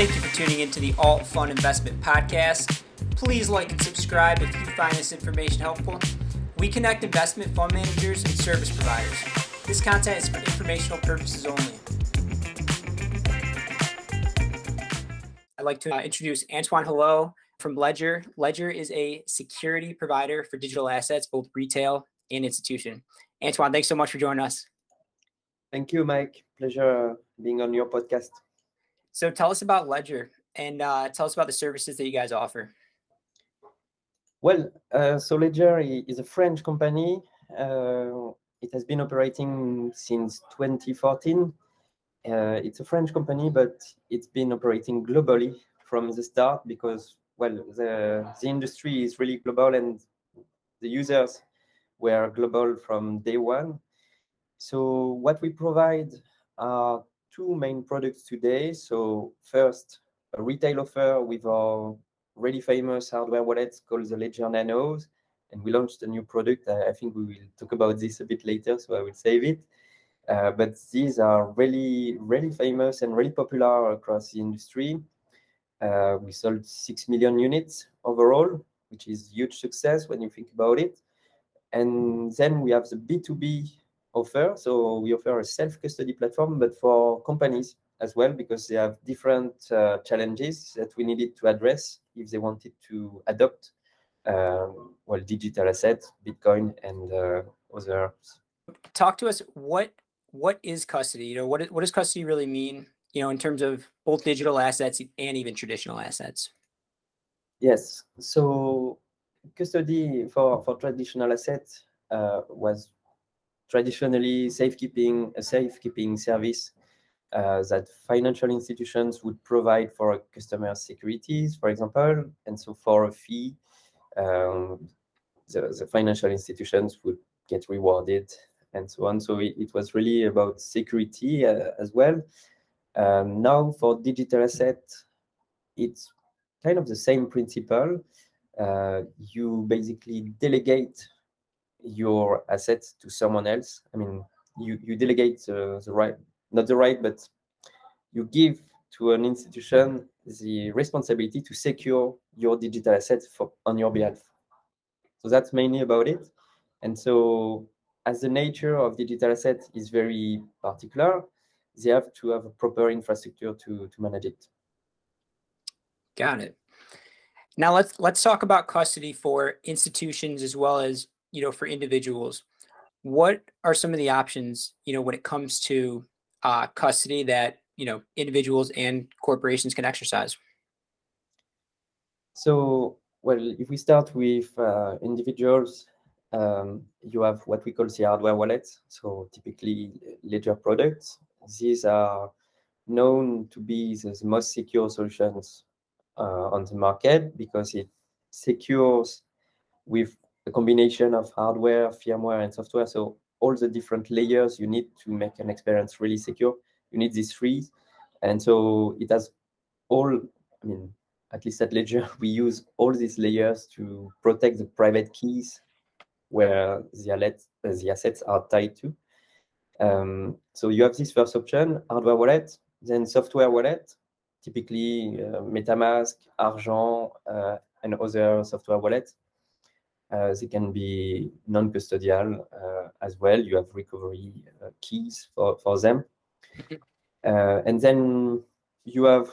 Thank you for tuning into the Alt Fund Investment Podcast. Please like and subscribe if you find this information helpful. We connect investment fund managers and service providers. This content is for informational purposes only. I'd like to uh, introduce Antoine Hello from Ledger. Ledger is a security provider for digital assets, both retail and institution. Antoine, thanks so much for joining us. Thank you, Mike. Pleasure being on your podcast. So tell us about Ledger and uh, tell us about the services that you guys offer. Well, uh, so Ledger is a French company. Uh, it has been operating since 2014. Uh, it's a French company, but it's been operating globally from the start because, well, the, the industry is really global and the users were global from day one. So what we provide are two main products today. So first, a retail offer with our really famous hardware wallet called the Ledger Nano S. And we launched a new product. I, think we will talk about this a bit later, so I will save it. Uh, but these are really, really famous and really popular across the industry. Uh, we sold 6 million units overall, which is huge success when you think about it. And then we have the B2B offer. So we offer a self-custody platform, but for companies as well, because they have different uh, challenges that we needed to address if they wanted to adopt um, well digital assets, Bitcoin, and uh, others. Talk to us. What what is custody? You know, what what does custody really mean? You know, in terms of both digital assets and even traditional assets. Yes. So custody for for traditional assets uh, was traditionally safekeeping a safekeeping service uh, that financial institutions would provide for customer securities, for example, and so for a fee, um, the, the, financial institutions would get rewarded and so on. So it, it was really about security uh, as well. Um, now for digital asset, it's kind of the same principle. Uh, you basically delegate your assets to someone else. I mean, you, you delegate uh, the right, not the right, but you give to an institution the responsibility to secure your digital assets for, on your behalf. So that's mainly about it. And so as the nature of digital assets is very particular, they have to have a proper infrastructure to, to manage it. Got it. Now let's let's talk about custody for institutions as well as you know, for individuals, what are some of the options, you know, when it comes to uh, custody that, you know, individuals and corporations can exercise? So, well, if we start with uh, individuals, um, you have what we call the hardware wallets. So typically ledger products. These are known to be the, most secure solutions uh, on the market because it secures with a combination of hardware, firmware, and software. So all the different layers you need to make an experience really secure. You need these three. And so it has all, I mean, at least at Ledger, we use all these layers to protect the private keys where the, the assets are tied to. Um, so you have this first option, hardware wallet, then software wallet, typically uh, MetaMask, Argent, uh, and other software wallets. Uh, they can be non-custodial uh, as well. You have recovery uh, keys for, for them. Uh, and then you have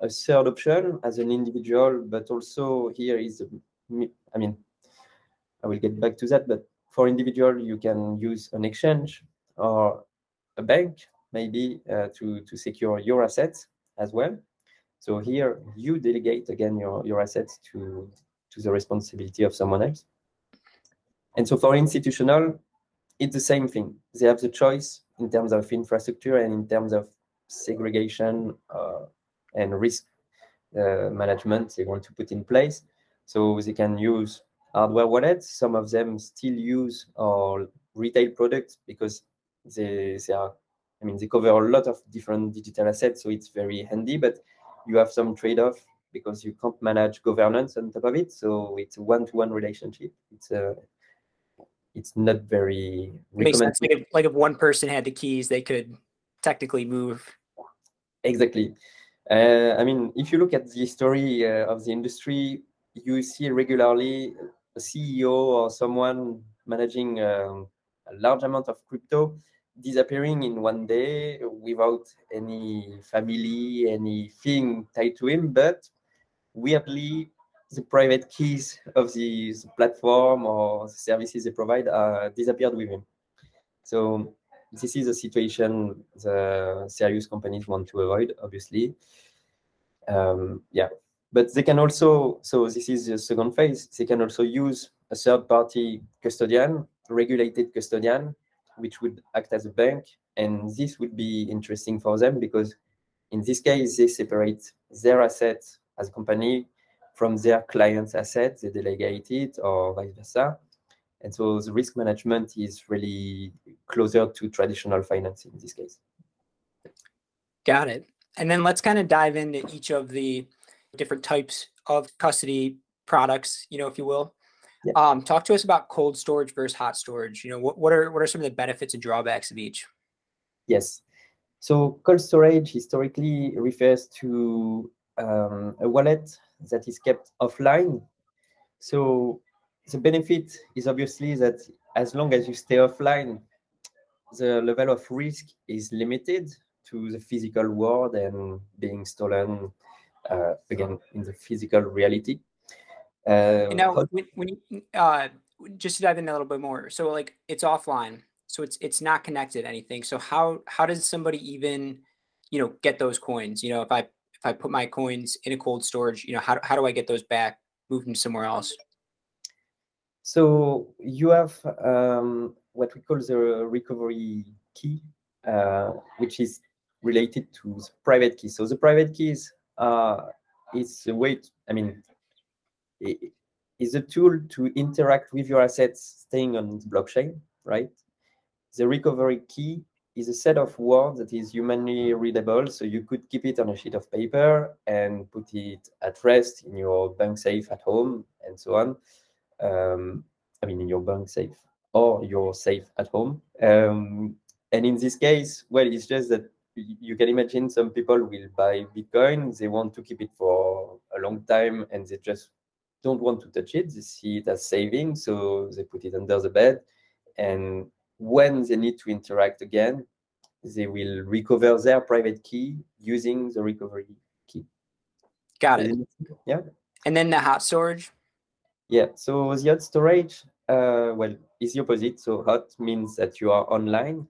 a third option as an individual, but also here is, I mean, I will get back to that, but for individual, you can use an exchange or a bank maybe uh, to, to secure your assets as well. So here you delegate again your, your assets to, to the responsibility of someone else. And so for institutional, it's the same thing. They have the choice in terms of infrastructure and in terms of segregation uh, and risk uh, management they want to put in place. So they can use hardware wallets. Some of them still use our retail products because they, they are, I mean, they cover a lot of different digital assets. So it's very handy, but you have some trade-off because you can't manage governance on top of it. So it's a one-to-one relationship. It's a it's not very makes sense. Like if, like if one person had the keys, they could technically move. Exactly, Uh, I mean, if you look at the history uh, of the industry, you see regularly a CEO or someone managing um, a large amount of crypto disappearing in one day without any family, anything tied to him. But weirdly, the private keys of the, the platform or the services they provide uh, disappeared with him. So this is a situation the serious companies want to avoid, obviously. Um, yeah, but they can also, so this is the second phase, they can also use a third party custodian, regulated custodian, which would act as a bank. And this would be interesting for them because in this case, they separate their assets as a company from their client's assets, they delegate it or vice versa. And so the risk management is really closer to traditional finance in this case. Got it. And then let's kind of dive into each of the different types of custody products, you know, if you will. Yeah. Um, talk to us about cold storage versus hot storage. You know, what, what are what are some of the benefits and drawbacks of each? Yes. So cold storage historically refers to um, a wallet that is kept offline. So the benefit is obviously that as long as you stay offline, the level of risk is limited to the physical world and being stolen uh, again in the physical reality. Uh, now, when, when you, uh, just to dive in a little bit more, so like it's offline, so it's it's not connected to anything. So how how does somebody even, you know, get those coins? You know, if I if I put my coins in a cold storage, you know, how how do I get those back, move them somewhere else? So you have um, what we call the recovery key, uh, which is related to the private key. So the private keys uh, is a way, to, I mean, is a tool to interact with your assets staying on the blockchain, right? The recovery key is a set of words that is humanly readable. So you could keep it on a sheet of paper and put it at rest in your bank safe at home and so on. Um, I mean, in your bank safe or your safe at home. Um, and in this case, well, it's just that you can imagine some people will buy Bitcoin. They want to keep it for a long time and they just don't want to touch it. They see it as saving, so they put it under the bed. And when they need to interact again, they will recover their private key using the recovery key. Got it. Yeah. And then the hot storage? Yeah. So the hot storage, uh, well, is the opposite. So hot means that you are online.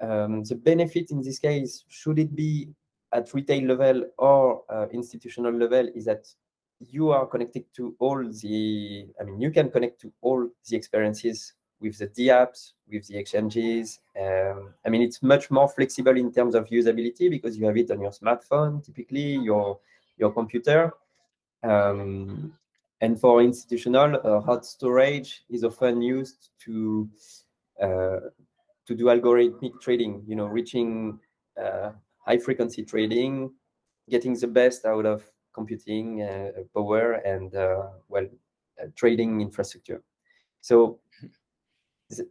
Um, the benefit in this case, should it be at retail level or uh, institutional level, is that you are connected to all the, I mean, you can connect to all the experiences with the dApps, with the exchanges. Um, I mean, it's much more flexible in terms of usability because you have it on your smartphone, typically your your computer. Um, and for institutional, uh, hot storage is often used to uh, to do algorithmic trading. You know, reaching uh, high frequency trading, getting the best out of computing uh, power and uh, well uh, trading infrastructure. So the,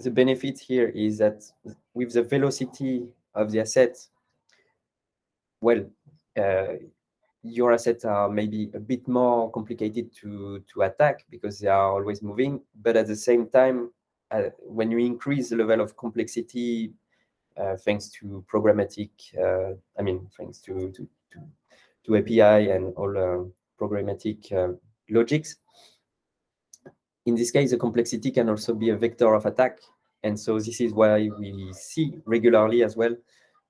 the benefit here is that with the velocity of the assets, well, your assets are maybe a bit more complicated to to attack because they are always moving. But at the same time uh, when you increase the level of complexity uh, thanks to programmatic uh, i mean thanks to to to, to api and all uh, programmatic uh, logics in this case the complexity can also be a vector of attack and so this is why we see regularly as well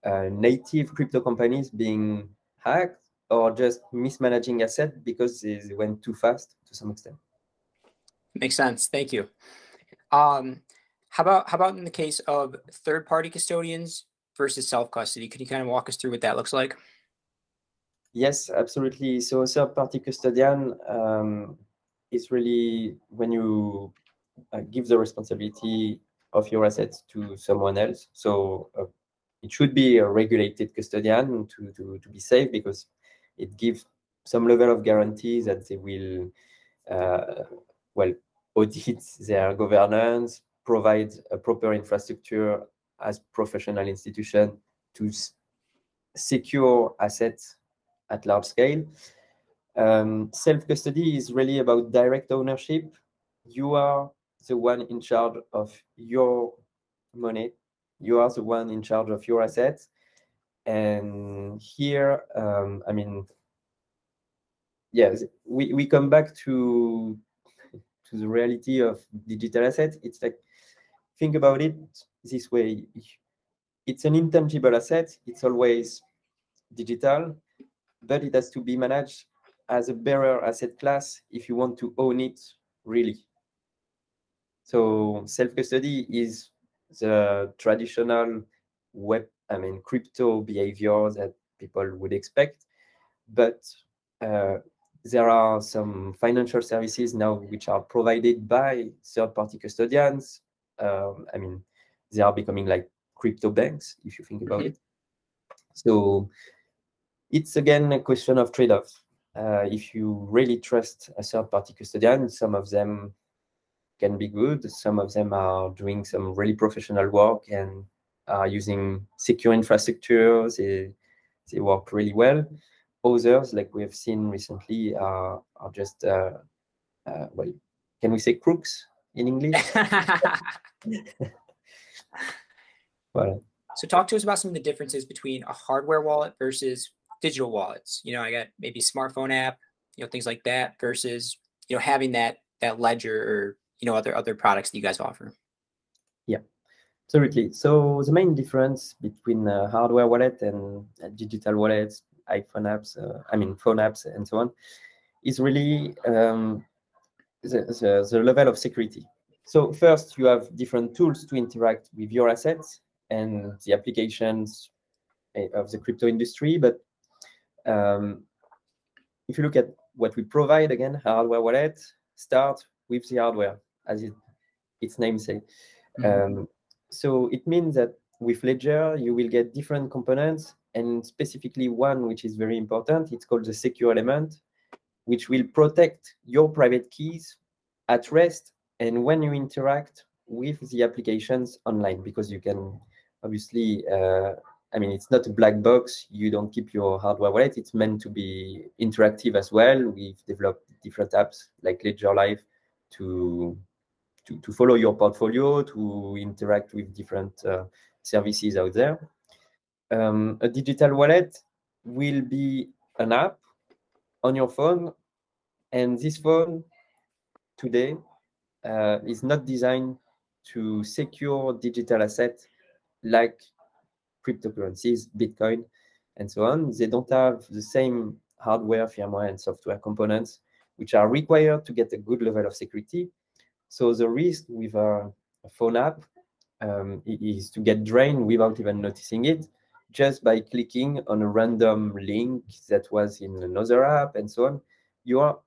uh, native crypto companies being hacked or just mismanaging asset because they went too fast to some extent. Makes sense. Thank you. Um, how about how about in the case of third-party custodians versus self-custody? Can you kind of walk us through what that looks like? Yes, absolutely. So third-party custodian um, is really when you uh, give the responsibility of your assets to someone else. So uh, it should be a regulated custodian to, to, to be safe because it gives some level of guarantee that they will, uh, well, audit their governance, provide a proper infrastructure as professional institution to secure assets at large scale. Um, self-custody is really about direct ownership. You are the one in charge of your money. You are the one in charge of your assets. And here, um, I mean, yes, we, we come back to to the reality of digital assets. It's like think about it this way. It's an intangible asset. It's always digital, but it has to be managed as a bearer asset class if you want to own it really. So self-custody is the traditional web, I mean, crypto behavior that people would expect, but uh, there are some financial services now which are provided by third-party custodians. Um, I mean, they are becoming like crypto banks, if you think about mm -hmm. it. So it's again a question of trade-off. Uh, if you really trust a third-party custodian, some of them can be good. Some of them are doing some really professional work and are using secure infrastructure. They, they work really well. Others, like we have seen recently, are, are just, uh, uh, well, can we say crooks in English? well, so talk to us about some of the differences between a hardware wallet versus digital wallets. You know, I got maybe smartphone app, you know, things like that versus, you know, having that that ledger or, you know, other other products that you guys offer. Yeah. Absolutely. So the main difference between hardware wallet and digital wallets, iPhone apps, uh, I mean phone apps and so on, is really um, the, the, the level of security. So first, you have different tools to interact with your assets and the applications eh, of the crypto industry, but um, if you look at what we provide, again, hardware wallet, start with the hardware, as it, its name says. Mm -hmm. um, so it means that with Ledger, you will get different components, and specifically one which is very important, it's called the secure element, which will protect your private keys at rest and when you interact with the applications online, because you can obviously uh, I mean, it's not a black box. You don't keep your hardware wallet. It's meant to be interactive as well. We've developed different apps like Ledger Live to to, to follow your portfolio, to interact with different uh, services out there. Um, a digital wallet will be an app on your phone, and this phone today uh, is not designed to secure digital assets like cryptocurrencies, Bitcoin, and so on. They don't have the same hardware, firmware, and software components which are required to get a good level of security. So the risk with a, phone app um, is to get drained without even noticing it, just by clicking on a random link that was in another app and so on. You are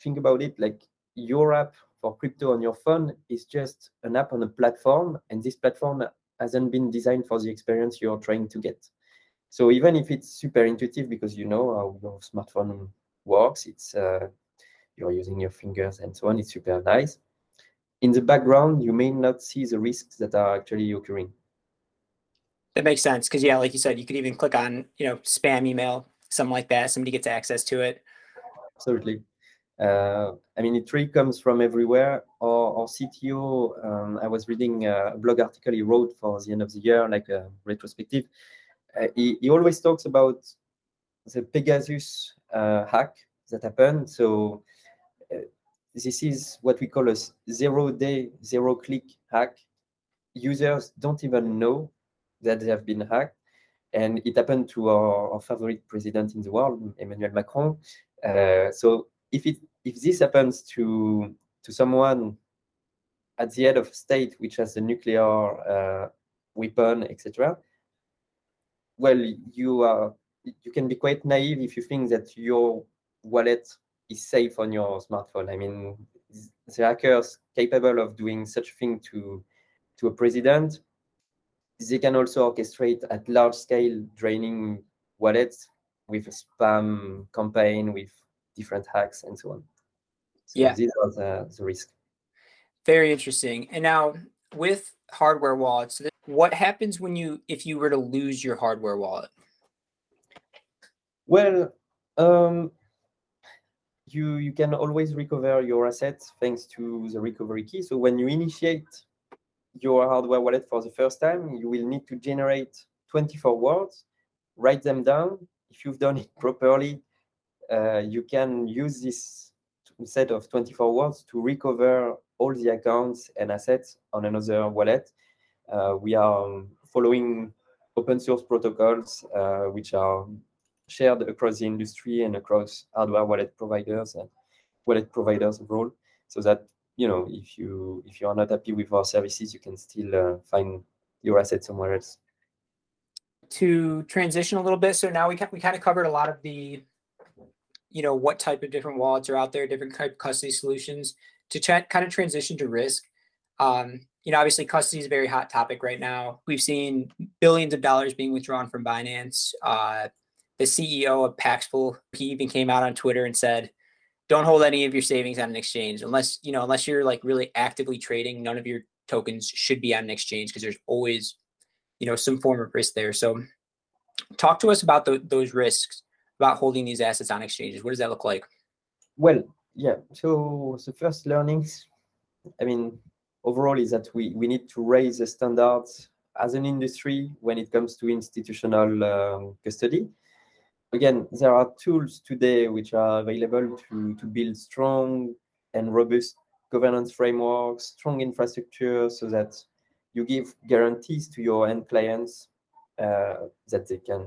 think about it like your app for crypto on your phone is just an app on a platform, and this platform hasn't been designed for the experience you're trying to get. So even if it's super intuitive because you know how your smartphone works, it's uh, you're using your fingers and so on, it's super nice. In the background, you may not see the risks that are actually occurring. That makes sense because yeah, like you said, you could even click on you know spam email, something like that. Somebody gets access to it. Absolutely. Uh, I mean, it really comes from everywhere. Our, our CTO, um, I was reading a blog article he wrote for the end of the year, like a retrospective. Uh, he, he always talks about the Pegasus uh, hack that happened. So uh, this is what we call a zero-day, zero-click hack. Users don't even know that they have been hacked. And it happened to our, our favorite president in the world, Emmanuel Macron. Uh, so if it if this happens to to someone at the head of state which has a nuclear uh, weapon, etc., well, you are you can be quite naive if you think that your wallet is safe on your smartphone. I mean, the hackers capable of doing such thing to to a president, they can also orchestrate at large scale draining wallets with a spam campaign, with different hacks and so on. So yeah. these are the, the risk. Very interesting. And now with hardware wallets, what happens when you if you were to lose your hardware wallet? Well, Um, you you can always recover your assets thanks to the recovery key. So when you initiate your hardware wallet for the first time, you will need to generate 24 words, write them down. If you've done it properly, you can use this set of 24 words to recover all the accounts and assets on another wallet. Uh, we are following open source protocols, uh, which are shared across the industry and across hardware wallet providers and wallet providers overall, so that you know if you if you are not happy with our services, you can still uh, find your assets somewhere else. To transition a little bit, so now we we kind of covered a lot of the, you know, what type of different wallets are out there, different type of custody solutions. To kind of transition to risk, um, you know, obviously custody is a very hot topic right now. We've seen billions of dollars being withdrawn from Binance. Uh, the CEO of Paxful, he even came out on Twitter and said, "Don't hold any of your savings on an exchange unless you know unless you're like really actively trading. None of your tokens should be on an exchange because there's always, you know, some form of risk there." So, talk to us about the, those risks about holding these assets on exchanges. What does that look like? Well, yeah. So the first learnings, I mean, overall, is that we we need to raise the standards as an industry when it comes to institutional um, custody again, there are tools today which are available to, to build strong and robust governance frameworks, strong infrastructure, so that you give guarantees to your end clients uh, that they can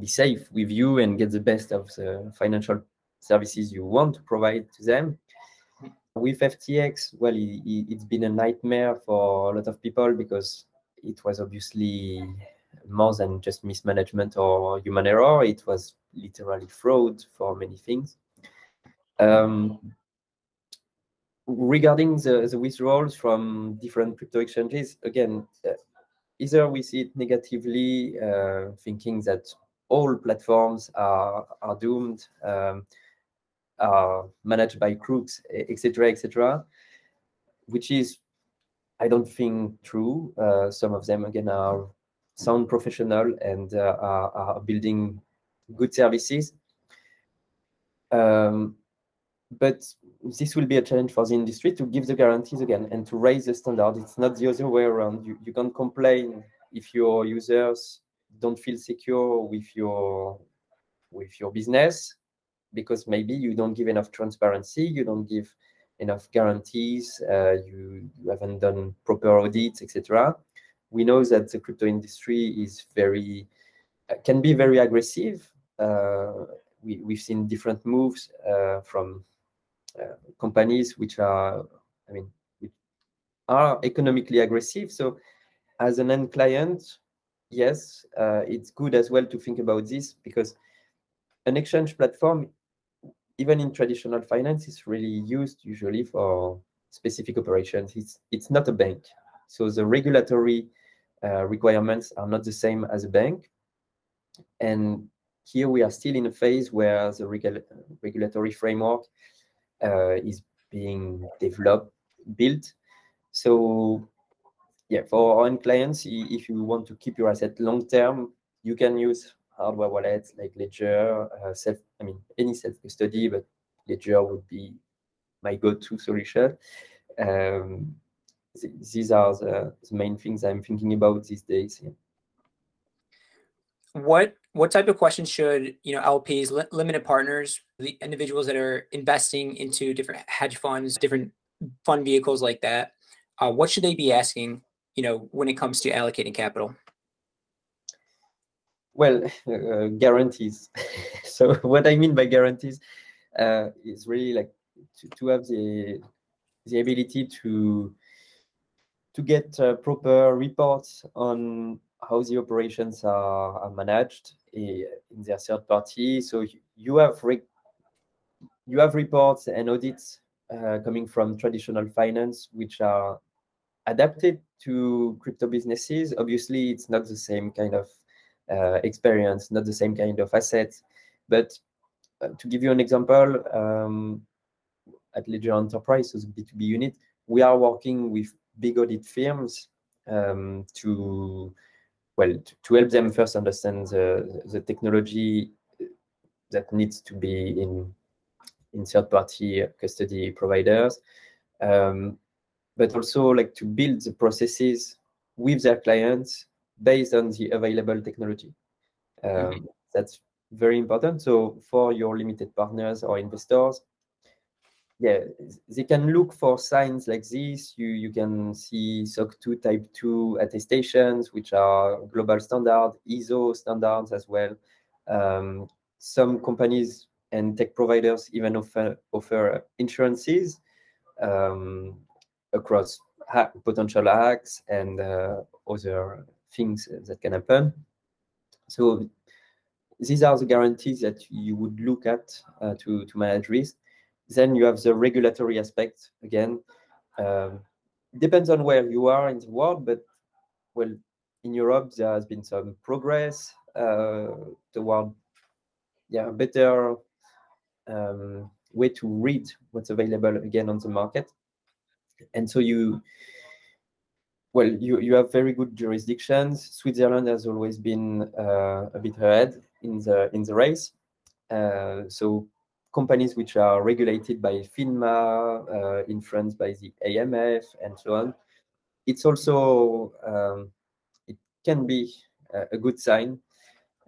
be safe with you and get the best of the financial services you want to provide to them. With FTX, well, it, it's been a nightmare for a lot of people because it was obviously more than just mismanagement or human error. It was literally fraud for many things. Um, regarding the, the withdrawals from different crypto exchanges, again, uh, either we see it negatively, uh, thinking that all platforms are, are doomed, um, are managed by crooks, etc., etc., which is, I don't think, true. Uh, some of them, again, are sound professional and uh, are, are, building good services. Um, but this will be a challenge for the industry to give the guarantees again and to raise the standard. It's not the other way around. You, you can't complain if your users don't feel secure with your with your business because maybe you don't give enough transparency, you don't give enough guarantees, uh, you, you haven't done proper audits, etc we know that the crypto industry is very uh, can be very aggressive. Uh, we, we've seen different moves uh, from uh, companies which are, I mean, are economically aggressive. So, as an end client, yes, uh, it's good as well to think about this because an exchange platform, even in traditional finance, is really used usually for specific operations. It's it's not a bank. So the regulatory uh, requirements are not the same as a bank. And here we are still in a phase where the regula regulatory framework uh, is being developed, built. So yeah, for our own clients, if you want to keep your asset long term, you can use hardware wallets like Ledger, uh, self, I mean, any self custody, but Ledger would be my go-to solution. Um, these are the, the, main things I'm thinking about these days. Yeah. What what type of questions should you know LPs, li limited partners, the individuals that are investing into different hedge funds, different fund vehicles like that? Uh, what should they be asking? You know, when it comes to allocating capital. Well, uh, guarantees. so what I mean by guarantees uh, is really like to, to have the the ability to to get uh, proper reports on how the operations are, are managed eh, in their third party. So you have you have reports and audits uh, coming from traditional finance, which are adapted to crypto businesses. Obviously, it's not the same kind of uh, experience, not the same kind of assets. But uh, to give you an example, um, at Ledger Enterprise, so the B2B unit, we are working with big audit firms um, to well to, to, help them first understand the, the technology that needs to be in in third party custody providers um, but also like to build the processes with their clients based on the available technology um, mm -hmm. that's very important so for your limited partners or investors yeah, they can look for signs like this. You you can see SOC 2 Type 2 attestations, which are global standard, ISO standards as well. Um, some companies and tech providers even offer offer insurances um, across potential hacks and uh, other things that can happen. So these are the guarantees that you would look at uh, to to manage risk. Then you have the regulatory aspect again. Um, depends on where you are in the world, but well, in Europe there has been some progress uh, toward yeah a better um, way to read what's available again on the market, and so you well you you have very good jurisdictions. Switzerland has always been uh, a bit ahead in the in the race, uh, so companies which are regulated by FINMA, uh, in France by the AMF, and so on. It's also, um, it can be a good sign.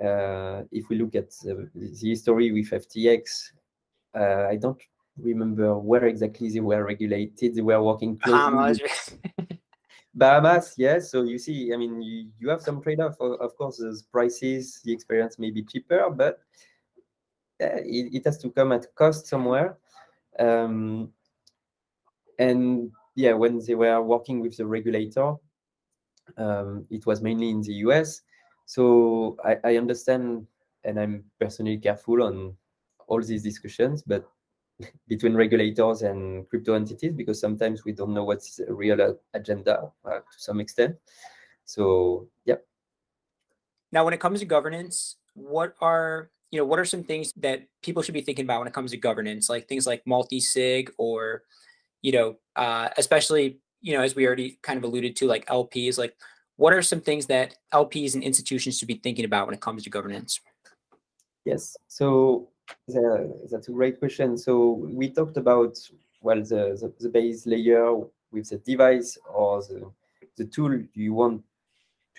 Uh, if we look at the, the history with FTX, uh, I don't remember where exactly they were regulated. They were working closely. Bahamas, yes. So you see, I mean, you, you have some trade-off. Of course, those prices, the experience may be cheaper, but uh, it, it, has to come at cost somewhere. Um, and yeah, when they were working with the regulator, um, it was mainly in the US. So I, I, understand, and I'm personally careful on all these discussions, but between regulators and crypto entities, because sometimes we don't know what's the real agenda uh, to some extent. So yeah. Now, when it comes to governance, what are you know, what are some things that people should be thinking about when it comes to governance, like things like multi-sig or, you know, uh, especially, you know, as we already kind of alluded to, like LPs, like what are some things that LPs and institutions should be thinking about when it comes to governance? Yes, so that's a great question. So we talked about, well, the, the, the base layer with the device or the, the tool you want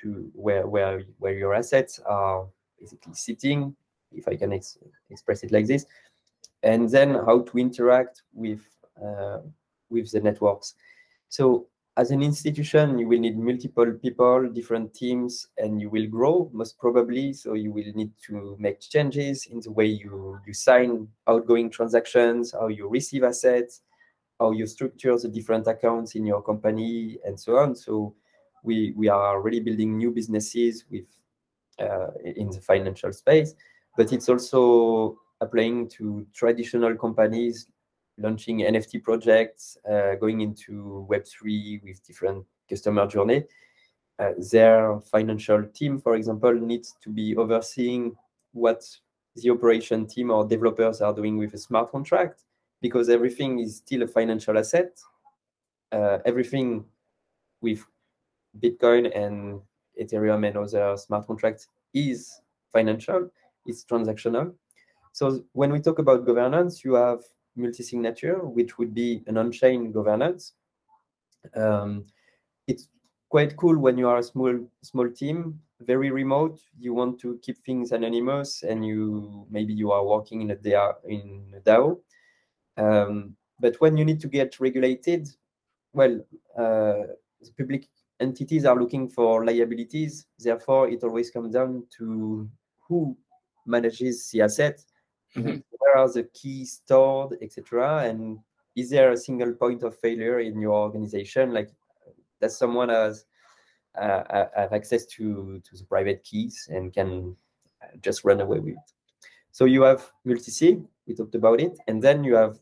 to where, where, where your assets are basically sitting if I can ex express it like this, and then how to interact with uh, with the networks. So as an institution, you will need multiple people, different teams, and you will grow most probably. So you will need to make changes in the way you, you sign outgoing transactions, how you receive assets, how you structure the different accounts in your company, and so on. So we, we are really building new businesses with uh, in the financial space but it's also applying to traditional companies launching NFT projects, uh, going into Web3 with different customer journey. Uh, their financial team, for example, needs to be overseeing what the operation team or developers are doing with a smart contract because everything is still a financial asset. Uh, everything with Bitcoin and Ethereum and other smart contracts is financial it's transactional. So when we talk about governance, you have multi-signature, which would be an on-chain governance. Um, it's quite cool when you are a small small team, very remote. You want to keep things anonymous, and you maybe you are working in a DAO. In a DAO. Um, but when you need to get regulated, well, uh, the public entities are looking for liabilities. Therefore, it always comes down to who manages the asset, mm-hmm. where are the keys stored, etc. And is there a single point of failure in your organization, like that someone has uh, have access to to the private keys and can just run away with it. So you have multi-sig, we talked about it, and then you have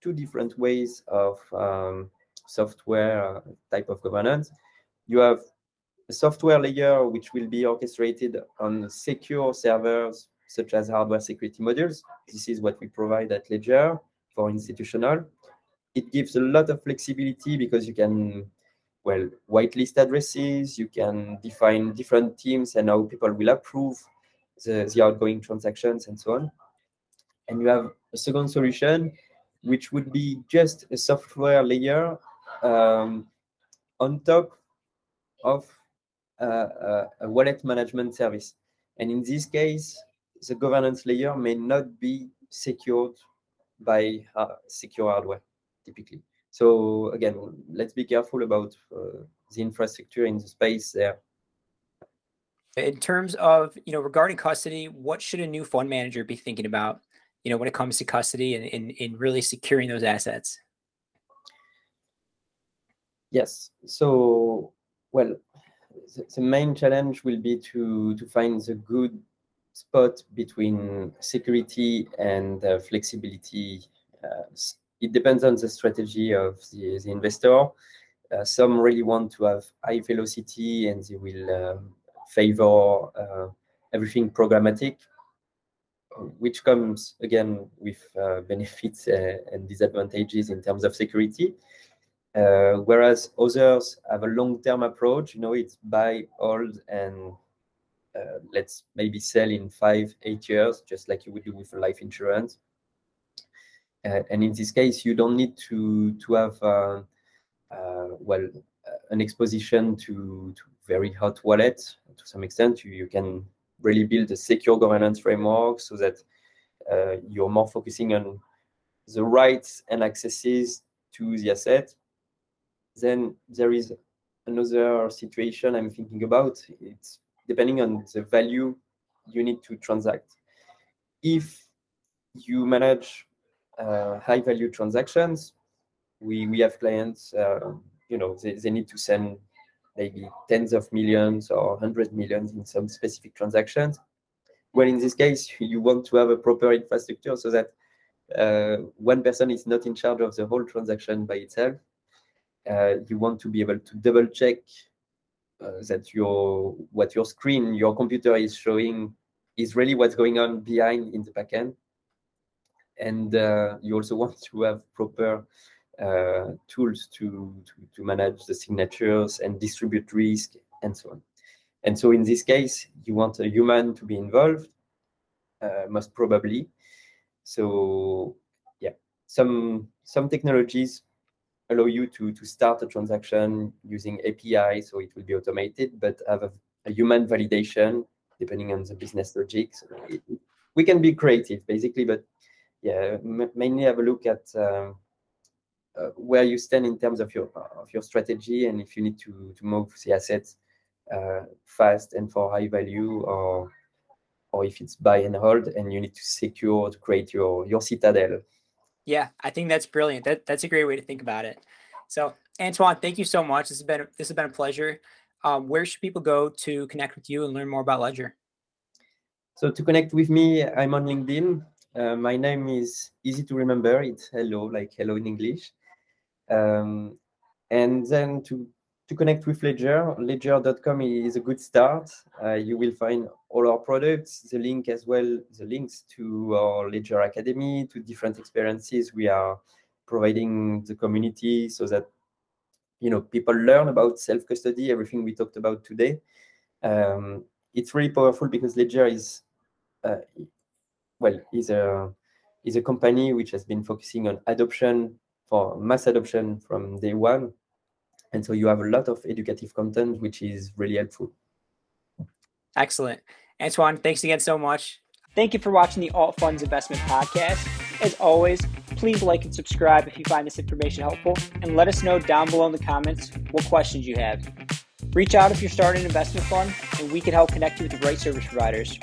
two different ways of um, software uh, type of governance. You have a software layer which will be orchestrated on secure servers such as hardware security modules. This is what we provide at Ledger for institutional. It gives a lot of flexibility because you can, well, whitelist addresses, you can define different teams and how people will approve the, the outgoing transactions and so on. And you have a second solution, which would be just a software layer um, on top of uh, a wallet management service. And in this case, the governance layer may not be secured by uh, secure hardware, typically. So again, let's be careful about uh, the infrastructure in the space there. In terms of, you know, regarding custody, what should a new fund manager be thinking about, you know, when it comes to custody and in, in really securing those assets? Yes. So, well, the, the main challenge will be to to find the good spot between security and uh, flexibility. Uh, it depends on the strategy of the, the investor. Uh, some really want to have high velocity and they will um, favor uh, everything programmatic, which comes again with uh, benefits uh, and disadvantages in terms of security. Whereas others have a long-term approach, you know, it's buy, hold, and uh, let's maybe sell in five, eight years, just like you would do with a life insurance. Uh, and in this case, you don't need to to have uh, uh, well an exposition to, to very hot wallets to some extent. You, you can really build a secure governance framework so that uh, you're more focusing on the rights and accesses to the asset. Then there is another situation I'm thinking about. It's depending on the value you need to transact. If you manage uh, high value transactions, we, we have clients, uh, you know, they, they need to send maybe tens of millions or hundred millions in some specific transactions. Well, in this case, you want to have a proper infrastructure so that uh, one person is not in charge of the whole transaction by itself. Uh, you want to be able to double check uh, that your what your screen, your computer is showing is really what's going on behind in the backend. And uh, you also want to have proper uh, tools to, to, to manage the signatures and distribute risk and so on. And so in this case, you want a human to be involved, uh, most probably. So yeah, some some technologies allow you to, to start a transaction using API, so it will be automated, but have a, a human validation depending on the business logic. So it, we can be creative, basically, but yeah, mainly have a look at um, uh, where you stand in terms of your of your strategy and if you need to to move the assets uh, fast and for high value or or if it's buy and hold and you need to secure to create your your citadel yeah, I think that's brilliant. That that's a great way to think about it. So, Antoine, thank you so much. This has been this has been a pleasure. Um, where should people go to connect with you and learn more about Ledger? So to connect with me, I'm on LinkedIn. Uh, my name is easy to remember. It's hello, like hello in English. Um, and then to to connect with Ledger, ledger.com is a good start. Uh, you will find all our products, the link as well, the links to our Ledger Academy, to different experiences we are providing the community so that you know people learn about self-custody, everything we talked about today. Um, it's really powerful because Ledger is uh, well is a is a company which has been focusing on adoption for mass adoption from day one and so you have a lot of educative content, which is really helpful. Excellent. Antoine, thanks again so much. Thank you for watching the Alt Funds Investment Podcast. As always, please like and subscribe if you find this information helpful, and let us know down below in the comments what questions you have. Reach out if you're starting an investment fund, and we can help connect you with the right service providers.